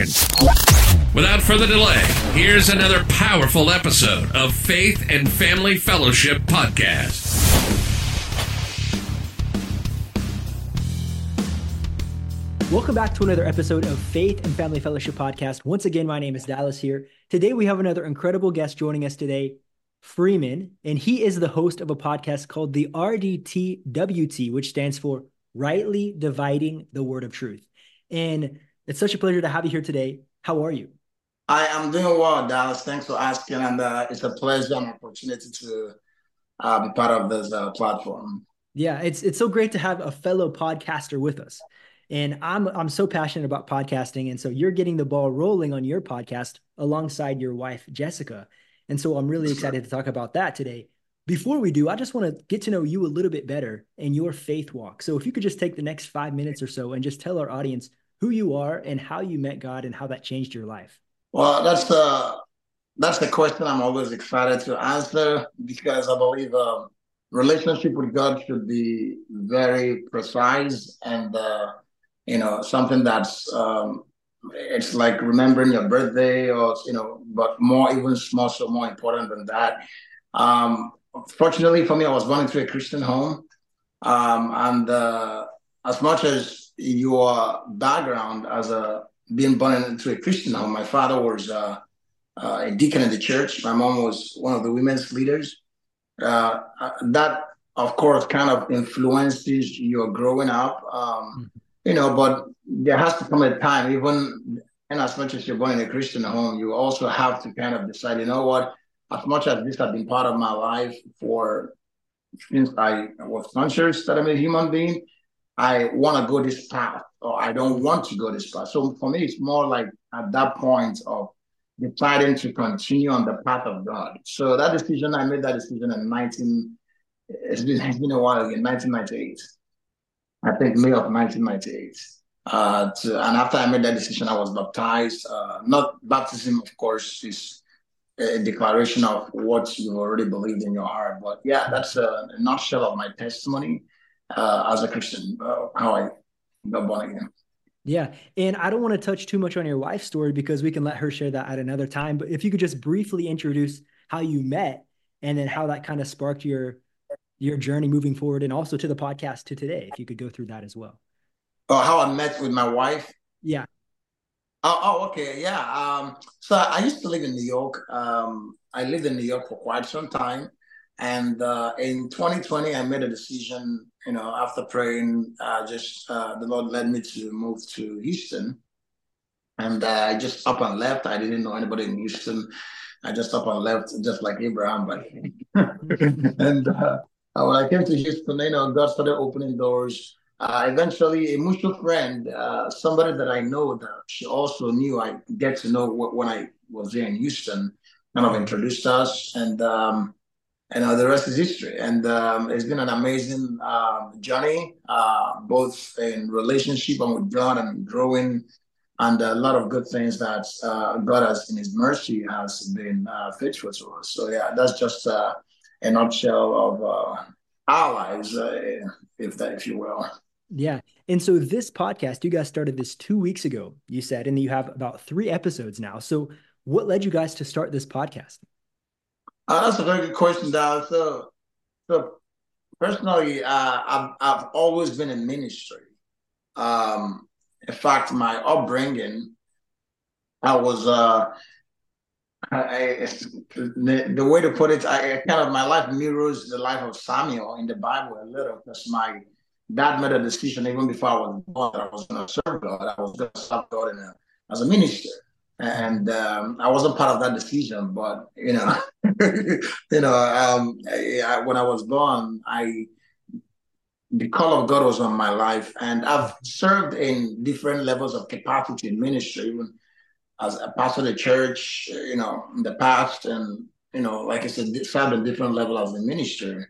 Without further delay, here's another powerful episode of Faith and Family Fellowship Podcast. Welcome back to another episode of Faith and Family Fellowship Podcast. Once again, my name is Dallas here. Today, we have another incredible guest joining us today, Freeman, and he is the host of a podcast called the RDTWT, which stands for Rightly Dividing the Word of Truth. And it's such a pleasure to have you here today. How are you? I am doing well, Dallas. Thanks for asking, and uh, it's a pleasure and opportunity to uh, be part of this uh, platform. Yeah, it's it's so great to have a fellow podcaster with us, and I'm I'm so passionate about podcasting, and so you're getting the ball rolling on your podcast alongside your wife Jessica, and so I'm really excited to talk about that today. Before we do, I just want to get to know you a little bit better and your faith walk. So if you could just take the next five minutes or so and just tell our audience who you are and how you met God and how that changed your life? Well, that's the that's the question I'm always excited to answer because I believe uh, relationship with God should be very precise and uh, you know something that's um, it's like remembering your birthday or you know, but more even more so more important than that. Um, fortunately for me, I was born into a Christian home, um, and uh, as much as your background as a being born into a Christian home. My father was uh, uh, a deacon in the church. My mom was one of the women's leaders. Uh, uh that, of course, kind of influences your growing up. Um, mm-hmm. You know, but there has to come a time, even and as much as you're born in a Christian home, you also have to kind of decide, you know what, as much as this has been part of my life for since I was conscious that I'm a human being, I want to go this path or I don't want to go this path. So for me, it's more like at that point of deciding to continue on the path of God. So that decision, I made that decision in 19, it's been, it's been a while again, 1998. I think May of 1998. Uh, to, and after I made that decision, I was baptized. Uh, not baptism, of course, is a declaration of what you already believed in your heart. But yeah, that's a, a nutshell of my testimony uh, as a Christian, uh, how I got born again. Yeah. And I don't want to touch too much on your wife's story because we can let her share that at another time. But if you could just briefly introduce how you met and then how that kind of sparked your your journey moving forward and also to the podcast to today, if you could go through that as well. Oh, how I met with my wife? Yeah. Oh, oh okay. Yeah. Um, so I used to live in New York. Um, I lived in New York for quite some time. And uh, in 2020, I made a decision, you know, after praying, uh, just uh, the Lord led me to move to Houston. And uh, I just up and left. I didn't know anybody in Houston. I just up and left, just like Abraham. But and uh, when I came to Houston, you know, God started opening doors. Uh, eventually, a mutual friend, somebody that I know that she also knew, I get to know when I was there in Houston, kind of introduced us. And um, and uh, the rest is history. And um, it's been an amazing um, journey, uh, both in relationship and with God and growing, and a lot of good things that uh, God has, in His mercy, has been uh, faithful to us. So yeah, that's just uh, a nutshell of uh, our lives, if that, if you will. Yeah. And so this podcast, you guys started this two weeks ago, you said, and you have about three episodes now. So what led you guys to start this podcast? Uh, that's a very good question, Dallas. So, so personally, uh, I've I've always been in ministry. Um, in fact, my upbringing, I was uh, I, the, the way to put it, I kind of my life mirrors the life of Samuel in the Bible a little because my dad made a decision even before I was born that I was going to serve God. I was going to serve God in a, as a minister. And um, I wasn't part of that decision. But you know, you know, um, I, when I was born, I the call of God was on my life, and I've served in different levels of capacity in ministry, even as a pastor of the church, you know, in the past, and you know, like I said, served in different levels of the ministry.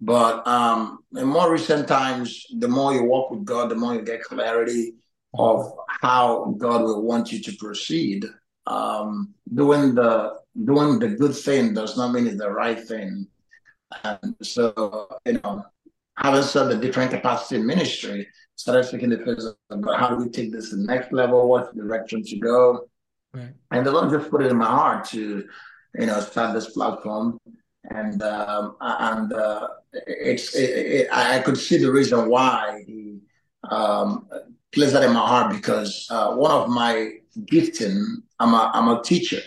But um, in more recent times, the more you walk with God, the more you get clarity of how God will want you to proceed. Um, doing the doing the good thing does not mean it's the right thing. And so, you know, having served a different capacity in ministry, started speaking the physical about how do we take this to the next level, what direction to go. Right. And the Lord just put it in my heart to, you know, start this platform. And um, and uh, it's it, it, I could see the reason why he um, placed that in my heart because uh, one of my gifting, I'm a I'm a teacher.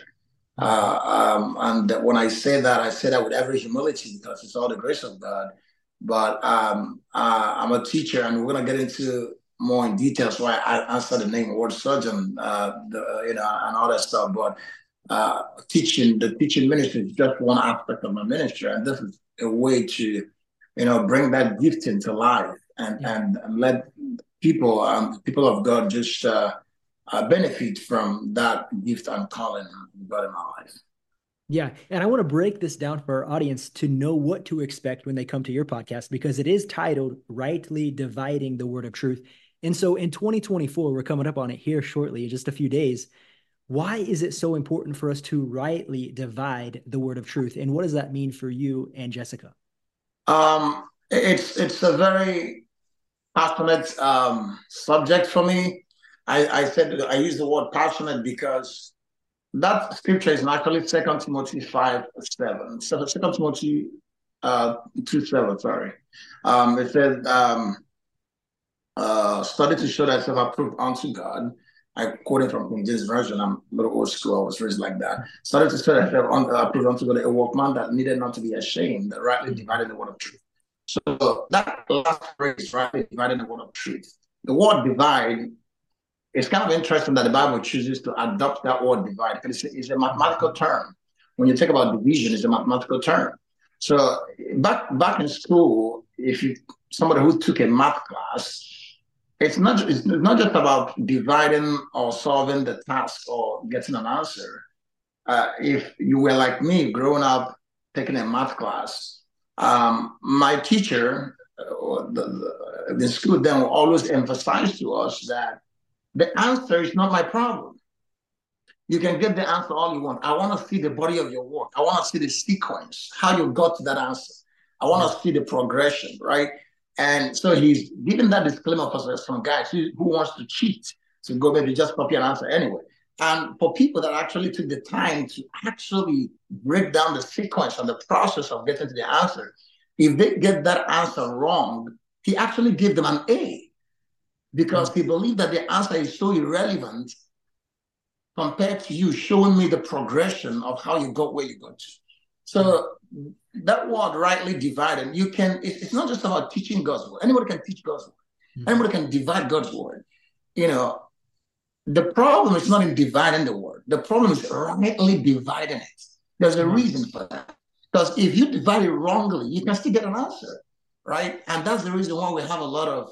Uh, um, and when I say that, I say that with every humility because it's all the grace of God. But um, uh, I'm a teacher, and we're gonna get into more in detail. So I, I answer the name word surgeon, uh, the, you know, and all that stuff. But uh, teaching, the teaching ministry is just one aspect of my ministry, and this is a way to, you know, bring that gift into life and yeah. and, and let people, um, people of God, just uh, uh, benefit from that gift and calling God in my life. Yeah. And I want to break this down for our audience to know what to expect when they come to your podcast because it is titled Rightly Dividing the Word of Truth. And so in 2024, we're coming up on it here shortly, in just a few days. Why is it so important for us to rightly divide the word of truth? And what does that mean for you and Jessica? Um, it's it's a very passionate um, subject for me. I, I said I use the word passionate because that scripture is actually Second Timothy five seven. Second Timothy uh, two seven. Sorry, um, it says, um, uh, "Study to show thyself approved unto God." I quoted from King James version. I'm a little old school. I was raised like that. Study to show thyself approved unto God, a workman that needed not to be ashamed, that rightly divided the word of truth. So that last phrase, rightly dividing the word of truth. The word divide it's kind of interesting that the Bible chooses to adopt that word divide because it's, it's a mathematical term. When you talk about division, it's a mathematical term. So back back in school, if you somebody who took a math class, it's not it's not just about dividing or solving the task or getting an answer. Uh, if you were like me, growing up taking a math class, um, my teacher, uh, the, the, the school then will always emphasize to us that the answer is not my problem. You can get the answer all you want. I want to see the body of your work. I want to see the sequence, how you got to that answer. I want to see the progression, right? And so he's giving that disclaimer for some guys who, who wants to cheat to go maybe just copy an answer anyway. And for people that actually took the time to actually break down the sequence and the process of getting to the answer, if they get that answer wrong, he actually gave them an A because mm. he believed that the answer is so irrelevant compared to you showing me the progression of how you got where you got to. So that word rightly divided, you can, it's not just about teaching God's word. Anybody can teach God's word. Mm-hmm. Anybody can divide God's word. You know, the problem is not in dividing the word. The problem is rightly dividing it. There's a mm-hmm. reason for that. Because if you divide it wrongly, you can still get an answer, right? And that's the reason why we have a lot of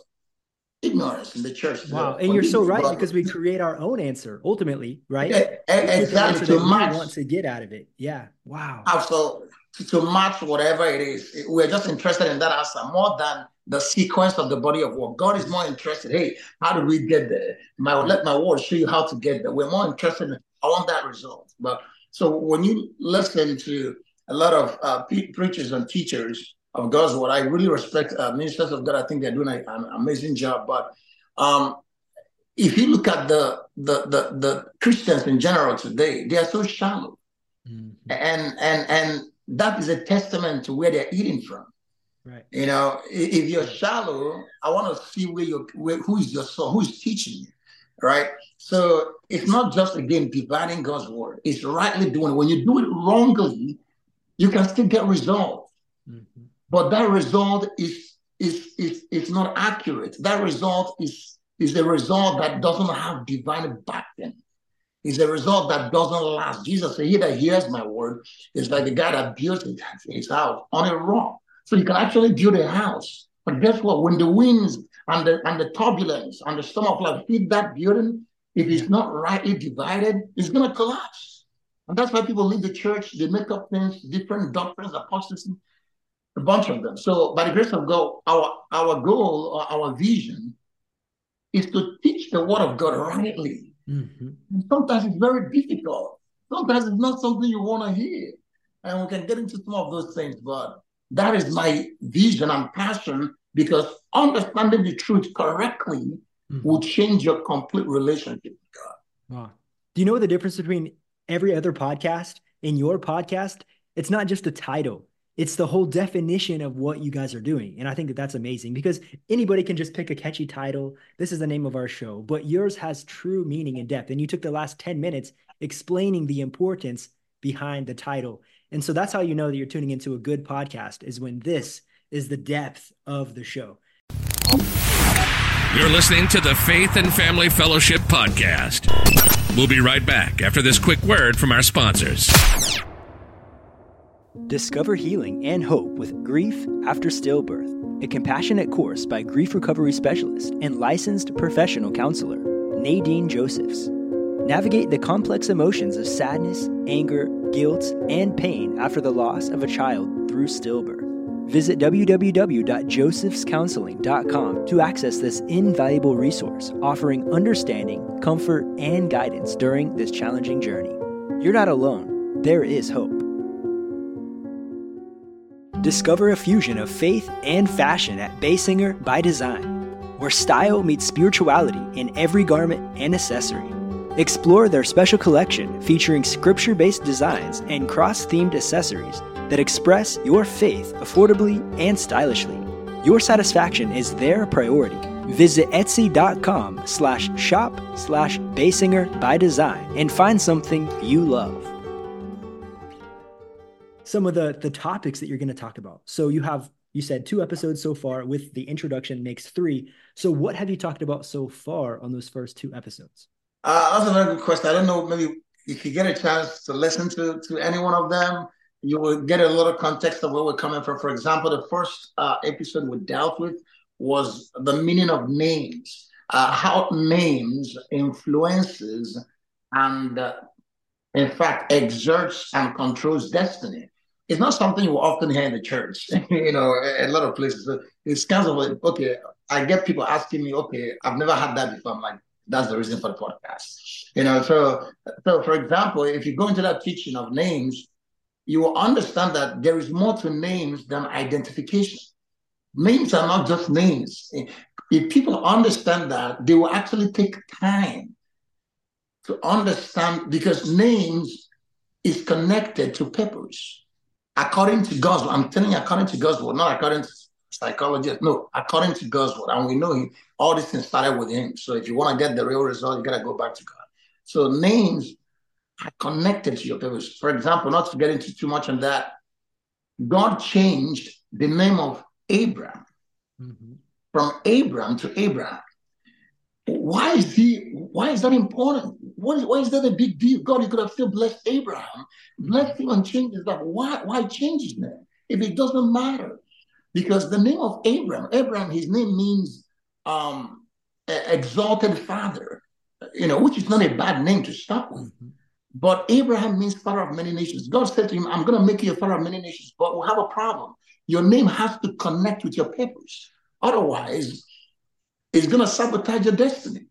ignorance in the church. Wow, and you're so right because we create our own answer ultimately, right? Yeah, exactly. To match, want to get out of it. Yeah. Wow. So to, to match whatever it is, we're just interested in that answer more than the sequence of the body of work. God is more interested. Hey, how do we get there? My let my word show you how to get there. We're more interested. In, I want that result. But so when you listen to a lot of uh, preachers and teachers of God's word. I really respect uh, ministers of God. I think they're doing a, an amazing job. But um, if you look at the, the, the the Christians in general today, they are so shallow, mm-hmm. and and and that is a testament to where they're eating from. Right. You know, if you're shallow, I want to see where you where, who is your soul, who is teaching you, right? So it's not just again dividing God's word; it's rightly doing it. When you do it wrongly, you can still get results. Mm-hmm. But that result is is is is not accurate. That result is is a result that doesn't have divine backing. is a result that doesn't last. Jesus said, He that hears my word is like the guy that built his house on a rock. So you can actually build a house. But guess what? When the winds and the and the turbulence and the storm of life hit that building, if it's not rightly divided, it's gonna collapse. And that's why people leave the church, they make up things, different doctrines, apostasy, a bunch of them. So by the grace of God, our our goal or our vision is to teach the word of God rightly. Mm-hmm. sometimes it's very difficult. Sometimes it's not something you want to hear. And we can get into some of those things, but that is my vision and passion because understanding the truth correctly mm-hmm. will change your complete relationship with God. Wow. Do you know the difference between every other podcast and your podcast? It's not just the title it's the whole definition of what you guys are doing and i think that that's amazing because anybody can just pick a catchy title this is the name of our show but yours has true meaning and depth and you took the last 10 minutes explaining the importance behind the title and so that's how you know that you're tuning into a good podcast is when this is the depth of the show. You're listening to the faith and family fellowship podcast. We'll be right back after this quick word from our sponsors. Discover healing and hope with Grief After Stillbirth, a compassionate course by grief recovery specialist and licensed professional counselor, Nadine Josephs. Navigate the complex emotions of sadness, anger, guilt, and pain after the loss of a child through stillbirth. Visit www.josephscounseling.com to access this invaluable resource, offering understanding, comfort, and guidance during this challenging journey. You're not alone, there is hope. Discover a fusion of faith and fashion at Basinger by Design, where style meets spirituality in every garment and accessory. Explore their special collection featuring scripture based designs and cross themed accessories that express your faith affordably and stylishly. Your satisfaction is their priority. Visit etsy.com slash shop slash Basinger by Design and find something you love some of the the topics that you're going to talk about. So you have you said two episodes so far with the introduction makes three. So what have you talked about so far on those first two episodes? Uh, that's a very good question. I don't know. Maybe if you get a chance to listen to to any one of them, you will get a lot of context of where we're coming from. For example, the first uh, episode we dealt with was the meaning of names, uh, how names influences and uh, in fact exerts and controls destiny it's not something you often hear in the church. you know, a, a, lot of places. It's kind of like, okay, I get people asking me, okay, I've never had that before. I'm like, that's the reason for the podcast. You know, so so for example, if you go into that teaching of names, you will understand that there is more to names than identification. Names are not just names. If people understand that, they will actually take time to understand because names is connected to purpose according to God's. I'm telling you, according to God's word, not according to psychology. No, according to God's word. And we know all these things started with him. So if you want to get the real result, you got to go back to God. So names are connected to your purpose. For example, not to get into too much on that, God changed the name of Abraham mm-hmm. from Abram to Abraham. Why is he? Why is that important? What is, why is that a big deal? God, you could have still blessed Abraham, blessed him and changed his life. Why? Why change his name if it doesn't matter? Because the name of Abram, Abram, his name means um, exalted father. You know, which is not a bad name to start with. Mm-hmm. But Abraham means father of many nations. God said to him, I'm going to make you a father of many nations, but we'll have a problem. Your name has to connect with your purpose. Otherwise, it's going to sabotage your destiny.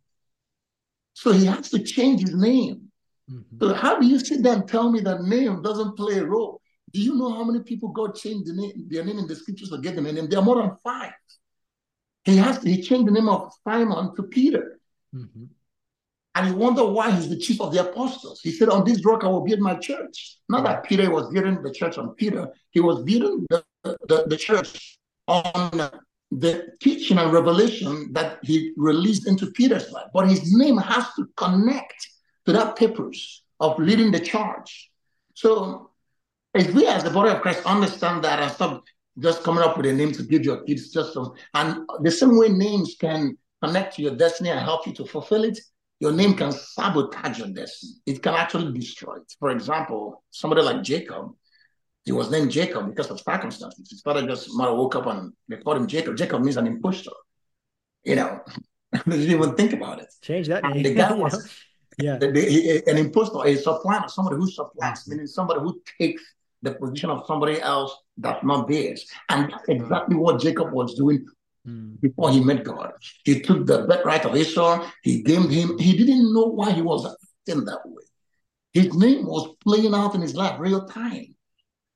So he has to change his name. Mm-hmm. So how do you sit there and tell me that name doesn't play a role? Do you know how many people God changed the name, their name in the scriptures to get them a name? There are more than five. He has to, he changed the name of Simon to Peter. Mm-hmm. And he wondered why he's the chief of the apostles. He said, On this rock I will build my church. Not that Peter was building the church on Peter, he was building the, the, the church on the teaching and revelation that he released into Peter's life. But his name has to connect to that purpose of leading the charge. So if we as the body of Christ understand that and stop just coming up with a name to give your kids just some, and the same way names can connect to your destiny and help you to fulfill it, Your name can sabotage your destiny. It can actually destroy it. For example, somebody like Jacob, he was named Jacob because of circumstances. His father just mother woke up and they called him Jacob. Jacob means an impostor. You know, they didn't even think about it. Change that name. The guy was yeah. the- the- an impostor, a supplanter, somebody who supplants, meaning somebody who takes the position of somebody else that's not theirs. And that's exactly what Jacob was doing Mm. before he met God. He took the birthright of Esau, he gave him, he didn't know why he was acting that way. His name was playing out in his life real time.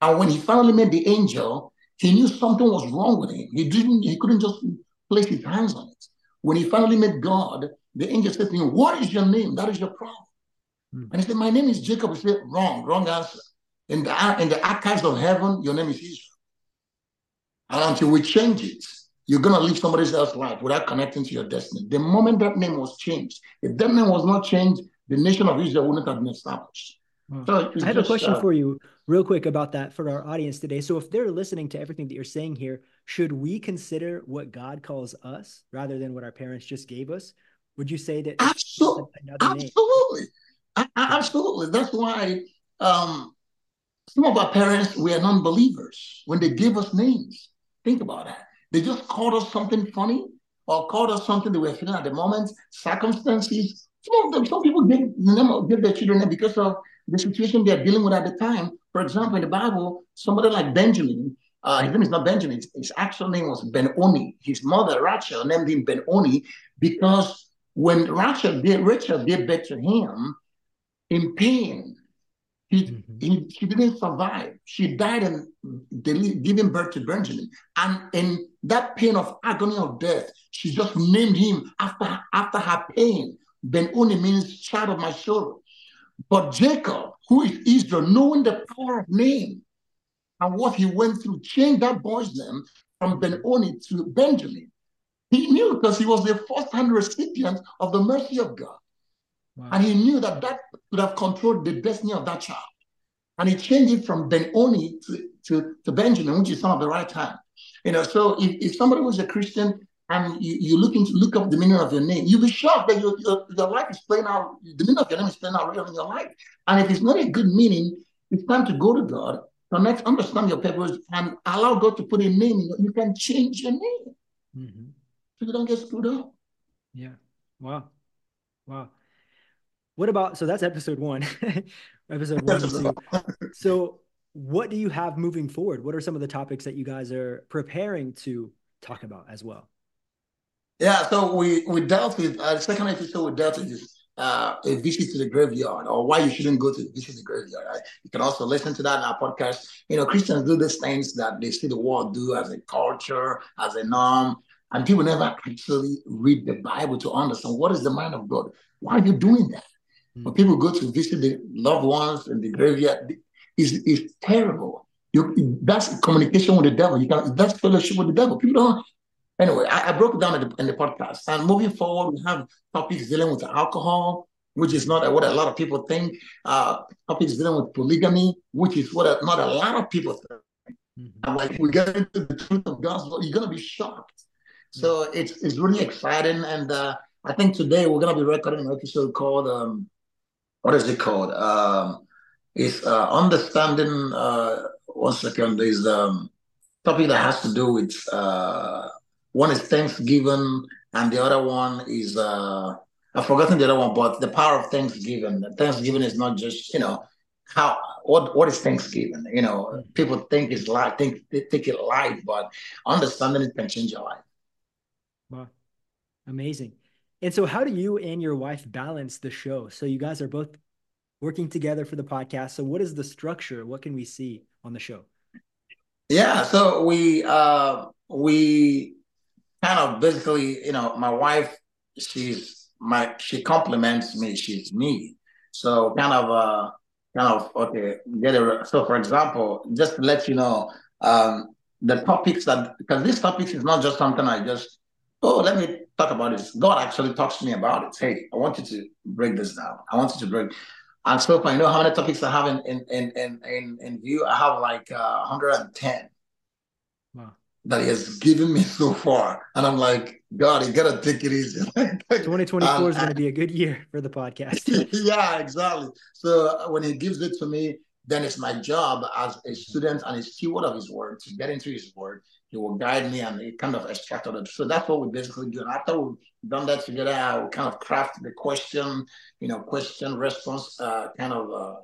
And when he finally met the angel, he knew something was wrong with him. He didn't, he couldn't just place his hands on it. When he finally met God, the angel said to him, What is your name? That is your problem. Hmm. And he said, My name is Jacob. He said, Wrong, wrong answer. In the, in the archives of heaven, your name is Israel. And until we change it, you're going to live somebody else's life without connecting to your destiny. The moment that name was changed, if that name was not changed, the nation of Israel wouldn't have been established. Wow. So I have a question uh, for you, real quick, about that for our audience today. So, if they're listening to everything that you're saying here, should we consider what God calls us rather than what our parents just gave us? Would you say that Absolutely. Absolutely. A- a- Absolutely. That's why um, some of our parents were non believers when they gave us names. Think about that. They just called us something funny or called us something they were feeling at the moment, circumstances. Some of them, some people give, give their children name because of the situation they're dealing with at the time. For example, in the Bible, somebody like Benjamin, uh, his name is not Benjamin, his, actual name was Ben-Oni. His mother, Rachel, named him Ben-Oni because when Rachel Rachel gave birth to him in pain, he, Mhm. he, she didn't survive. She died in deli- giving birth to Benjamin. And in that pain of agony of death, she just named him after, after her pain. Ben-Oni means child of my sorrow. But Jacob, who is Israel, knowing the power of name and what he went through, changed that boy's name from Ben-Oni to Benjamin. He knew because he was the first-hand recipient of the mercy of God. Wow. And he knew that that could have controlled the destiny of that child. And he changed it from Ben-Oni to, to, to Benjamin, which is of the right hand. You know, so if, if somebody was a Christian and you, you're looking to look up the meaning of your name, you'll be shocked that your, your, your life is playing out, the meaning of your name is playing out real in your life. And if it's not a good meaning, it's time to go to God, connect, understand your purpose, and allow God to put a name in you. You can change your name Mhm. so you don't get screwed up. Yeah. Wow. Wow. What about so that's episode one, episode one. So, what do you have moving forward? What are some of the topics that you guys are preparing to talk about as well? Yeah, so we we dealt with uh, the second episode. We dealt with this, uh, a visit to the graveyard, or why you shouldn't go to visit the graveyard. Right? You can also listen to that in our podcast. You know, Christians do these things that they see the world do as a culture, as a norm, and people never actually read the Bible to understand what is the mind of God. Why are you doing that? When people go to visit the loved ones in the graveyard, is is terrible. You that's communication with the devil. You can that's fellowship with the devil. People don't Anyway, I, I broke it down in the, in the podcast. And moving forward, we have topics dealing with alcohol, which is not what a lot of people think. Uh, topics dealing with polygamy, which is what a, not a lot of people think. Mhm. And like we get into the truth of gospel, you're gonna be shocked. So it's it's really exciting. And uh, I think today we're gonna be recording an episode called um, what is it called? Um, it's uh, understanding. Uh, one second. There's um topic that has to do with uh, one is Thanksgiving, and the other one is uh, I've forgotten the other one, but the power of Thanksgiving. Thanksgiving is not just you know how what what is Thanksgiving? You know, people think it's life, think they think it life, but understanding it can change your life. Wow. Amazing. And so, how do you and your wife balance the show? So, you guys are both working together for the podcast. So, what is the structure? What can we see on the show? Yeah, so we uh we kind of basically, you know, my wife, she's my she compliments me, she's me. So kind of uh kind of okay, get. So for example, just to let you know, um the topics that because this topics is not just something I just oh let me talk about this. God actually talks to me about it. Hey, I want you to break this down. I want you to break and so far, you know how many topics I have in in in in in, in view? I have like uh, 110. Wow. that He has given me so far. And I'm like, God, you gotta take it easy. 2024 um, is going to be a good year for the podcast. yeah, exactly. So uh, when He gives it to me, then it's my job as a student and a steward of His Word to get into His Word. He will guide me and he kind of extracted it. So that's what we basically do. And after we've done that together, I will kind of craft the question, you know, question response uh, kind of uh,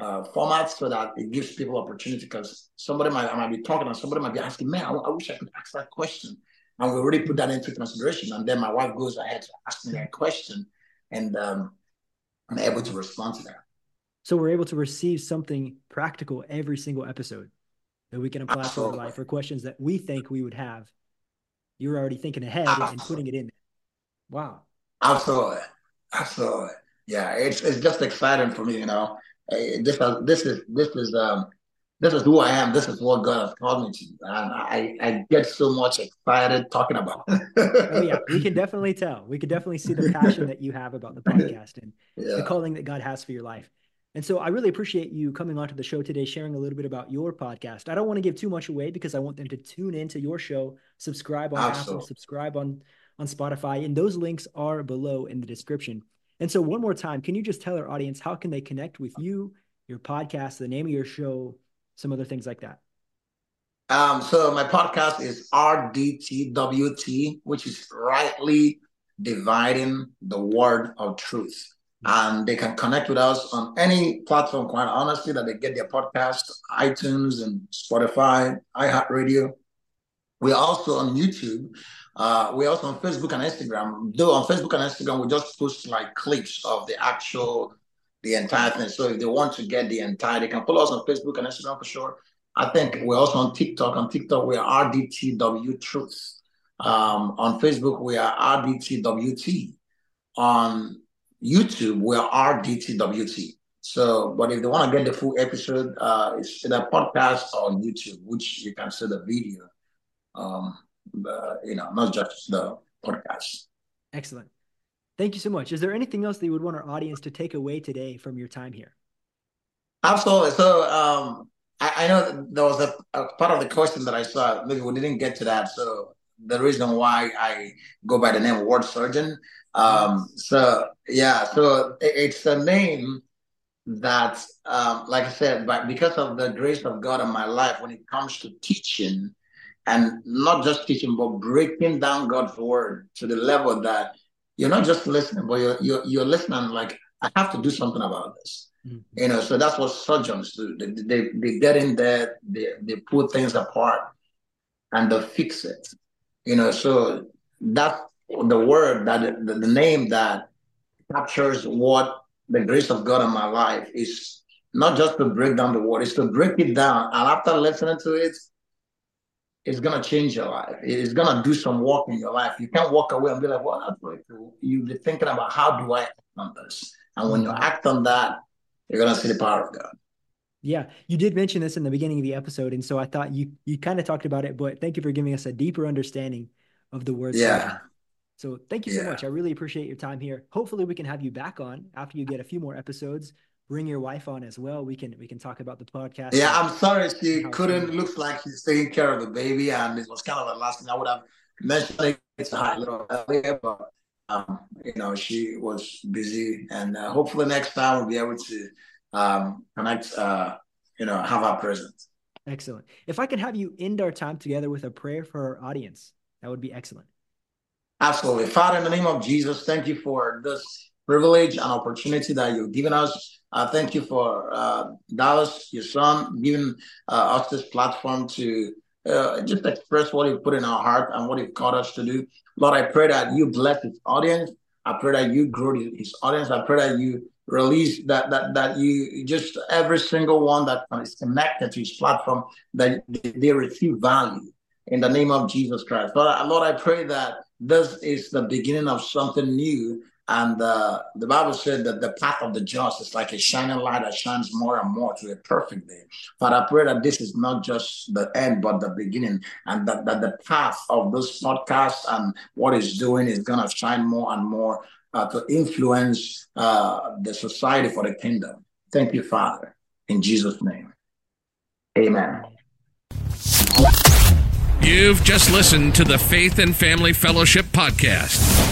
uh, format so that it gives people opportunity because somebody might I might be talking and somebody might be asking, man, I, I wish I could ask that question. And we already put that into consideration. And then my wife goes ahead to ask me that question and um, I'm able to respond to that. So we're able to receive something practical every single episode that we can apply Absolutely. to our life or questions that we think we would have. You're already thinking ahead Absolutely. and putting it in there. Wow. Absolutely. Absolutely. Yeah, it's it's just exciting for me, you know this is this is this is um this is who I am. This is what God has called me to, and I I get so much excited talking about. oh yeah, we can definitely tell. We can definitely see the passion that you have about the podcast and yeah. the calling that God has for your life. And so I really appreciate you coming onto the show today, sharing a little bit about your podcast. I don't want to give too much away because I want them to tune into your show, subscribe on Absolutely. Apple, subscribe on on Spotify, and those links are below in the description. And so, one more time, can you just tell our audience how can they connect with you, your podcast, the name of your show, some other things like that? Um, so my podcast is RDTWT, which is rightly dividing the word of truth. And they can connect with us on any platform, quite honestly, that they get their podcast, iTunes and Spotify, iHeartRadio. We're also on YouTube. Uh, we're also on Facebook and Instagram. Though on Facebook and Instagram, we just post like clips of the actual, the entire thing. So if they want to get the entire, they can follow us on Facebook and Instagram for sure. I think we're also on TikTok. On TikTok, we are RDTW Truth. Um, on Facebook, we are RDTWT. On YouTube, we are RDTWT. So, but if they want to get the full episode, uh, it's in a podcast on YouTube, which you can see the video. Um, the, you know, not just the podcast. Excellent. Thank you so much. Is there anything else that you would want our audience to take away today from your time here? Absolutely. So um, I, I, know there was a, a, part of the question that I saw. Maybe we didn't get to that. So the reason why I go by the name Word Surgeon. Um, so yeah, so it's a name that, um, like I said, but because of the grace of God in my life, when it comes to teaching, and not just teaching, but breaking down God's word to the level that you're not just listening, but you're you're, you're listening like I have to do something about this. Mm-hmm. You know, so that's what surgeons do. They, they, they get in there, they, they pull things apart and they fix it. You know, so that's the word that the, the name that captures what the grace of God in my life is not just to break down the word, it's to break it down. And after listening to it, it's gonna change your life. It's gonna do some work in your life. You can't walk away and be like, "Well, that's very cool." You be thinking about how do I act on this, and when you mm-hmm. act on that, you're gonna see the power of God. Yeah, you did mention this in the beginning of the episode, and so I thought you you kind of talked about it, but thank you for giving us a deeper understanding of the word. Yeah. So thank you so much. I really appreciate your time here. Hopefully, we can have you back on after you get a few more episodes bring your wife on as well. We can we can talk about the podcast. Yeah, I'm sorry she couldn't. Looks like she's taking care of the baby, and it was kind of the last thing I would have mentioned it to her a little earlier, but um, you know she was busy, and uh, hopefully next time we'll be able to um, connect. Uh, you know, have our presence. Excellent. If I could have you end our time together with a prayer for our audience, that would be excellent. Absolutely. Father, in the name of Jesus, thank you for this privilege and opportunity that you've given us. I thank you for uh, Dallas, your son, giving uh, us this platform to uh, just express what you put in our heart and what you've called us to do. Lord, I pray that you bless his audience. I pray that you grow his audience. I pray that you release that that that you just every single one that is connected to his platform that they receive value in the name of Jesus Christ. Lord, Lord, I pray that this is the beginning of something new and uh, the Bible said that the path of the just is like a shining light that shines more and more to a perfect day. But I pray that this is not just the end, but the beginning, and that, that the path of this podcast and what it's doing is going to shine more and more uh, to influence uh, the society for the kingdom. Thank you, Father. In Jesus' name. Amen. You've just listened to the Faith and Family Fellowship Podcast